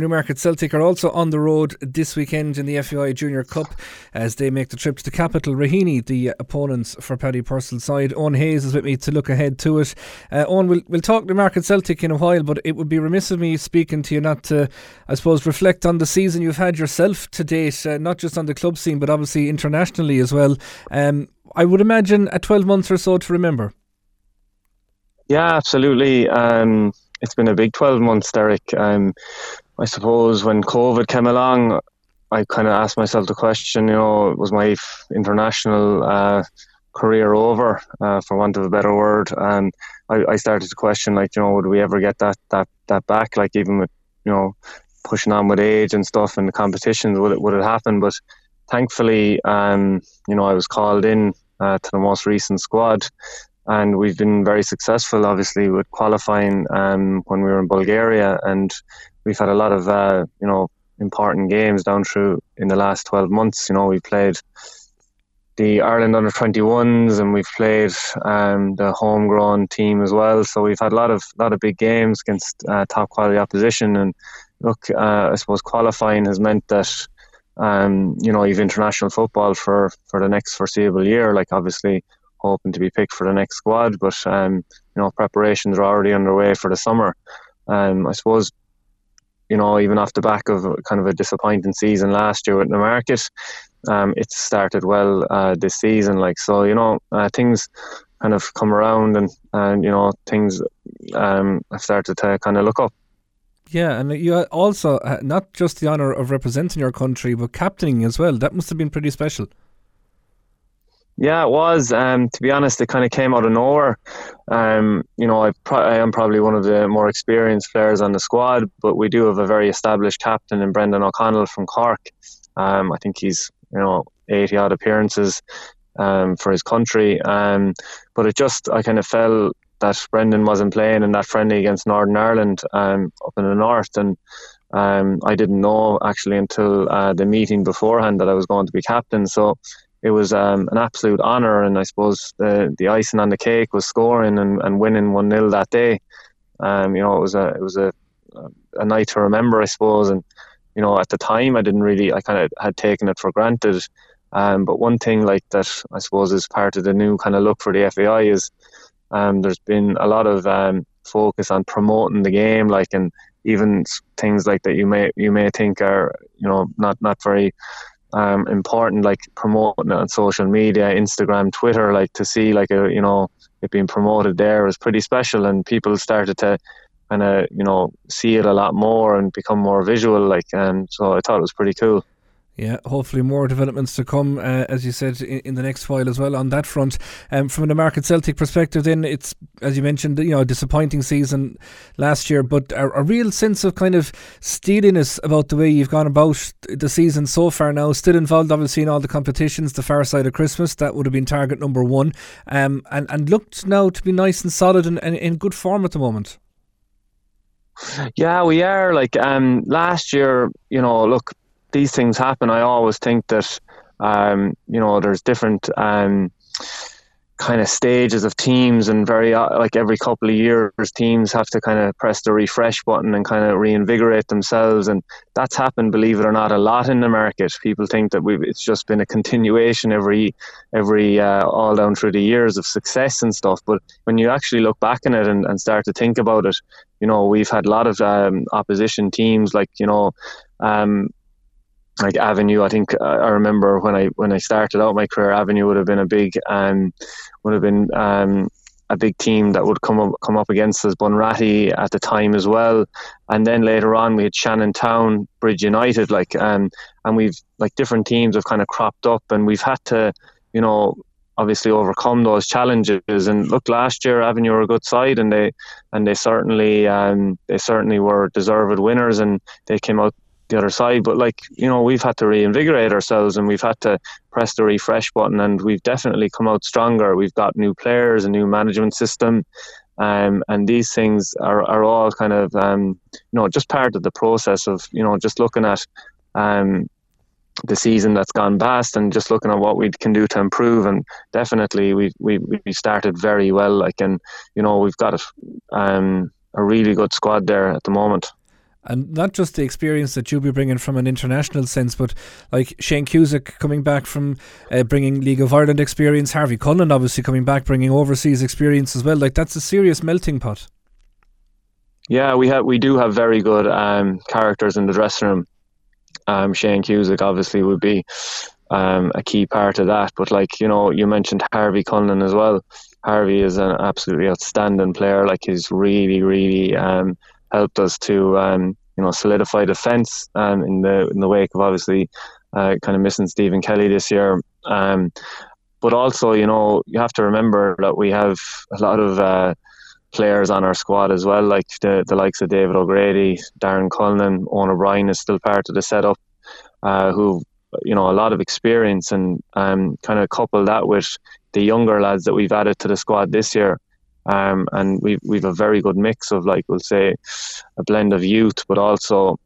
Newmarket Celtic are also on the road this weekend in the FAI Junior Cup as they make the trip to the capital, Raheny, the opponents for Paddy Purcell's side. Owen Hayes is with me to look ahead to it. Uh, Owen, we'll, we'll talk Newmarket Celtic in a while, but it would be remiss of me speaking to you not to, I suppose, reflect on the season you've had yourself to date, uh, not just on the club scene, but obviously internationally as well. Um, I would imagine a 12 months or so to remember. Yeah, absolutely. Um, it's been a big 12 months, Derek. Um, I suppose when COVID came along, I kind of asked myself the question, you know, was my international uh, career over, uh, for want of a better word? And I, I, started to question, like, you know, would we ever get that that that back? Like, even with, you know, pushing on with age and stuff and the competitions, would it would it happen? But thankfully, um, you know, I was called in uh, to the most recent squad, and we've been very successful, obviously, with qualifying um, when we were in Bulgaria and we've had a lot of uh, you know important games down through in the last 12 months. You know, we've played the Ireland under 21s and we've played um, the homegrown team as well. So we've had a lot of lot of big games against uh, top quality opposition. And look, uh, I suppose qualifying has meant that um, you know you've international football for for the next foreseeable year. Like obviously hoping to be picked for the next squad, but um, you know preparations are already underway for the summer. Um, I suppose you know, even off the back of kind of a disappointing season last year with the market, um, it started well uh, this season. Like so, you know, uh, things kind of come around, and and you know, things um, have started to kind of look up. Yeah, and you also uh, not just the honour of representing your country, but captaining as well. That must have been pretty special. Yeah, it was. Um, to be honest, it kind of came out of nowhere. Um, you know, I, pro- I, am probably one of the more experienced players on the squad, but we do have a very established captain in Brendan O'Connell from Cork. Um, I think he's, you know, 80 odd appearances um, for his country. Um, but it just, I kind of felt that Brendan wasn't playing in that friendly against Northern Ireland um, up in the north. And I didn't know actually until uh, the meeting beforehand that I was going to be captain. So it was um, an absolute honour, and I suppose the the icing on the cake was scoring and, and winning one 0 that day. Um, you know, it was a it was a a night to remember, I suppose. And you know, at the time, I didn't really, I kind of had taken it for granted. Um, but one thing like that, I suppose, is part of the new kind of look for the FAI is um, there's been a lot of um, focus on promoting the game, like and even things like that you may you may think are you know not not very um, important, like promoting it on social media, Instagram, Twitter, like to see like a you know it being promoted there was pretty special, and people started to kind of you know see it a lot more and become more visual, like, and so I thought it was pretty cool. Yeah, hopefully more developments to come, uh, as you said, in, in, the next while as well on that front. Um, from a Newmarket Celtic perspective, then it's as you mentioned, you know, a disappointing season last year, but a, a, real sense of kind of steeliness about the way you've gone about the season so far. Now, still involved, obviously, in all the competitions. The far side of Christmas that would have been target number one, um, and and looked now to be nice and solid and, and in good form at the moment. Yeah, we are. Like um, last year, you know, look, these things happen, I always think that um, you know there's different um, kind of stages of teams, and very uh, like every couple of years, teams have to kind of press the refresh button and kind of reinvigorate themselves, and that's happened, believe it or not, a lot in the market. People think that we've it's just been a continuation every every uh, all down through the years of success and stuff. But when you actually look back on it and, and start to think about it, you know we've had a lot of um, opposition teams like you know um, like Avenue. I think uh, I remember when I when I started out my career, Avenue would have been a big um, would have been um, a big team that would come up come up against us. Bunratty at the time as well, and then later on we had Shannon Town, Bridge United, like um, and we've like different teams have kind of cropped up, and we've had to, you know. Obviously, overcome those challenges. And look, last year Avenue were a good side, and they and they certainly um, they certainly were deserved winners, and they came out the other side. But like you know, we've had to reinvigorate ourselves and we've had to press the refresh button, and we've definitely come out stronger. We've got new players, a new management system, um, and these things are, are all kind of um, you know just part of the process of you know just looking at. Um, the season that's gone past and just looking at what we can do to improve and definitely we we we started very well like and you know we've got a, um, a really good squad there at the moment and not just the experience that you'll be bringing from an international sense, but like Shane Cusack coming back from uh, bringing League of Ireland experience, Harvey Cullen obviously coming back bringing overseas experience as well. Like that's a serious melting pot. Yeah, we have we do have very good um, characters in the dressing room. Um, Shane Cusack obviously would be um, a key part of that. But like you know, you mentioned Harvey Cullen as well. Harvey is an absolutely outstanding player. Like he's really, really um, helped us to um, you know solidify defence um, in the in the wake of obviously uh, kind of missing Stephen Kelly this year. Um, but also, you know, you have to remember that we have a lot of uh, players on our squad as well, like the, the likes of David O'Grady, Darren Cullen, Owen O'Brien is still part of the setup, uh, who you know a lot of experience and um, kind of couple that with the younger lads that we've added to the squad this year. Um, and we've we've a very good mix of like we'll say a blend of youth, but also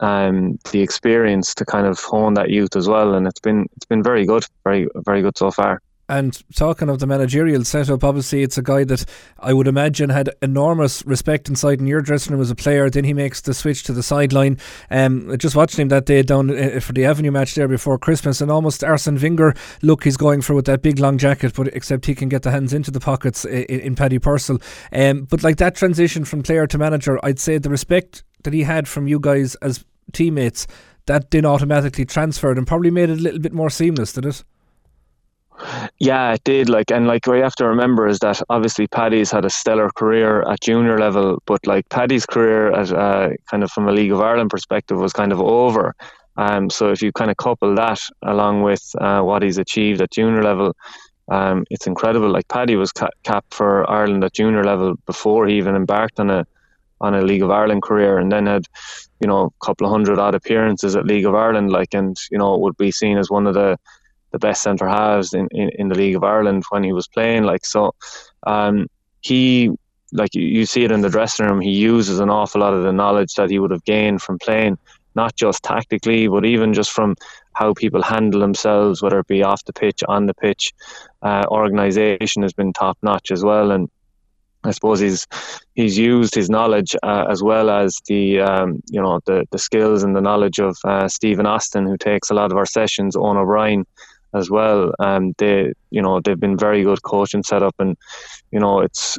um, the experience to kind of hone that youth as well. And it's been it's been very good, very very good so far. And talking of the managerial setup, obviously it's a guy that I would imagine had enormous respect inside in your dressing room as a player. Then he makes the switch to the sideline. Um, just watched him that day down uh, for the Avenue match there before Christmas, and almost Arsene Wenger look he's going for with that big long jacket, but except he can get the hands into the pockets in, in Paddy Purcell. Um, but like that transition from player to manager, I'd say the respect that he had from you guys as teammates that then automatically transferred and probably made it a little bit more seamless, did it? Yeah, it did. Like, and like what you have to remember is that obviously Paddy's had a stellar career at junior level, but like Paddy's career at uh, kind of from a League of Ireland perspective was kind of over. Um, so if you kind of couple that along with uh, what he's achieved at junior level, um, it's incredible. Like Paddy was ca- capped for Ireland at junior level before he even embarked on a on a League of Ireland career, and then had you know a couple of hundred odd appearances at League of Ireland. Like, and you know would be seen as one of the the best centre halves in, in, in the League of Ireland when he was playing. Like so, um, he like you see it in the dressing room. He uses an awful lot of the knowledge that he would have gained from playing, not just tactically, but even just from how people handle themselves, whether it be off the pitch, on the pitch. Uh, organisation has been top notch as well, and I suppose he's he's used his knowledge uh, as well as the um, you know the the skills and the knowledge of uh, Stephen Austin, who takes a lot of our sessions. Owen O'Brien, as well. Um, they, you know, they've been very good coaching setup, and you know, it's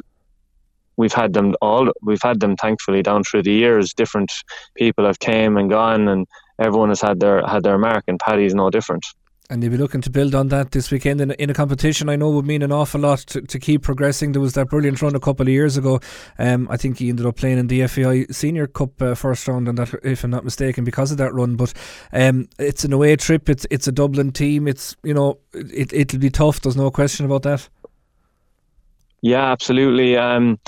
we've had them all. We've had them thankfully down through the years. Different people have came and gone, and everyone has had their had their mark. And Paddy's no different and they'll be looking to build on that this weekend in, in a competition I know would mean an awful lot to, to keep progressing. There was that brilliant run a couple of years ago. Um, I think he ended up playing in the FAI Senior Cup uh, first round, and that, if I'm not mistaken, because of that run. But um, it's an away trip. It's it's a Dublin team. It's you know it it'll be tough. There's no question about that. Yeah, absolutely. Um,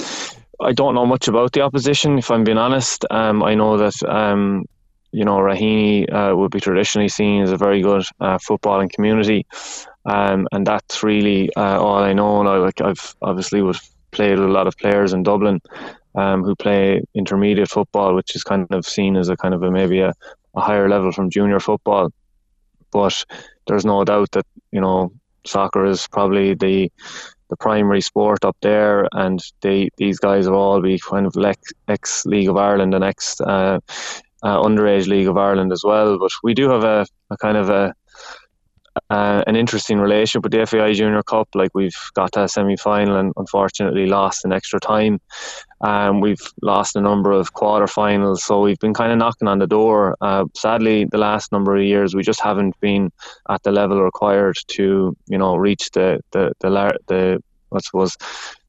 I don't know much about the opposition, if I'm being honest. Um, I know that um, you know, Raheny uh, would be traditionally seen as a very good uh, footballing community, um, and that's really uh, all I know. And I, like I've obviously played with a lot of players in Dublin um, who play intermediate football, which is kind of seen as a kind of a, maybe a, a higher level from junior football. But there's no doubt that you know soccer is probably the the primary sport up there, and they these guys will all be kind of ex League of Ireland and ex uh, uh, underage league of Ireland as well. But we do have a, a kind of a uh, an interesting relationship with the FAI Junior Cup. Like we've got to a semi final and unfortunately lost in extra time. Um, we've lost a number of quarter-finals, so we've been kind of knocking on the door. Uh, sadly, the last number of years we just haven't been at the level required to, you know, reach the the the, the what was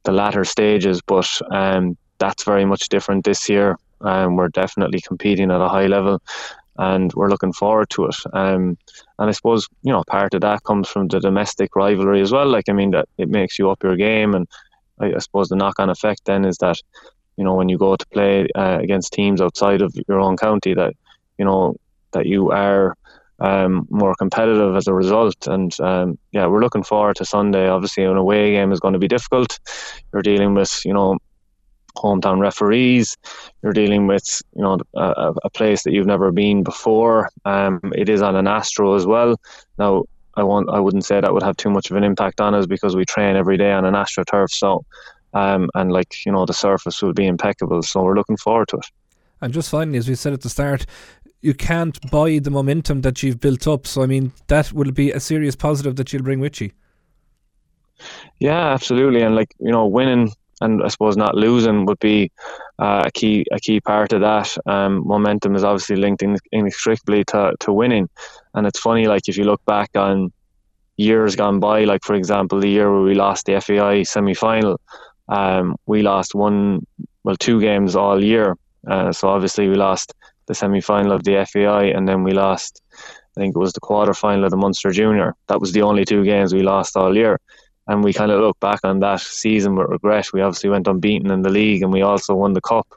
the latter stages. But um, that's very much different this year and we're definitely competing at a high level and we're looking forward to it. Um, and I suppose you know part of that comes from the domestic rivalry as well. Like I mean that it makes you up your game, and I, I suppose the knock-on effect then is that you know when you go to play uh, against teams outside of your own county, that you know that you are um, more competitive as a result. And um, yeah, we're looking forward to Sunday. Obviously, an away game is going to be difficult. You're dealing with you know hometown referees. You're dealing with you know a, a place that you've never been before. Um, it is on an Astro as well. Now I want I wouldn't say that would have too much of an impact on us because we train every day on an AstroTurf. So um, and like you know the surface will be impeccable. So we're looking forward to it. And just finally, as we said at the start, you can't buy the momentum that you've built up. So, I mean, that will be a serious positive that you'll bring with you. Yeah, absolutely. And like, you know, winning and I suppose not losing would be uh, a key a key part of that. Um, momentum is obviously linked in, inextricably to, to winning. And it's funny, like, if you look back on years gone by, like, for example, the year where we lost the FAI semi final, um, we lost one, well, two games all year. Uh, so obviously, we lost the semi final of the FAI, and then we lost, I think it was the quarter final of the Munster Junior. That was the only two games we lost all year. And we kind of look back on that season with regret. We obviously went unbeaten in the league, and we also won the cup.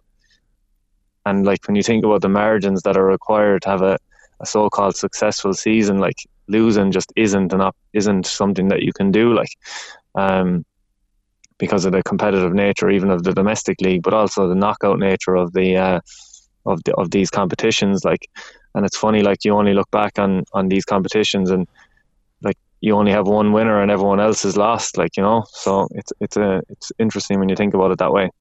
And like when you think about the margins that are required to have a, a so-called successful season, like losing just isn't an op- isn't something that you can do. Like, um, because of the competitive nature, even of the domestic league, but also the knockout nature of the uh, of the, of these competitions. Like, and it's funny, like you only look back on on these competitions and you only have one winner and everyone else is lost. Like you know, so it's it's a it's interesting when you think about it that way.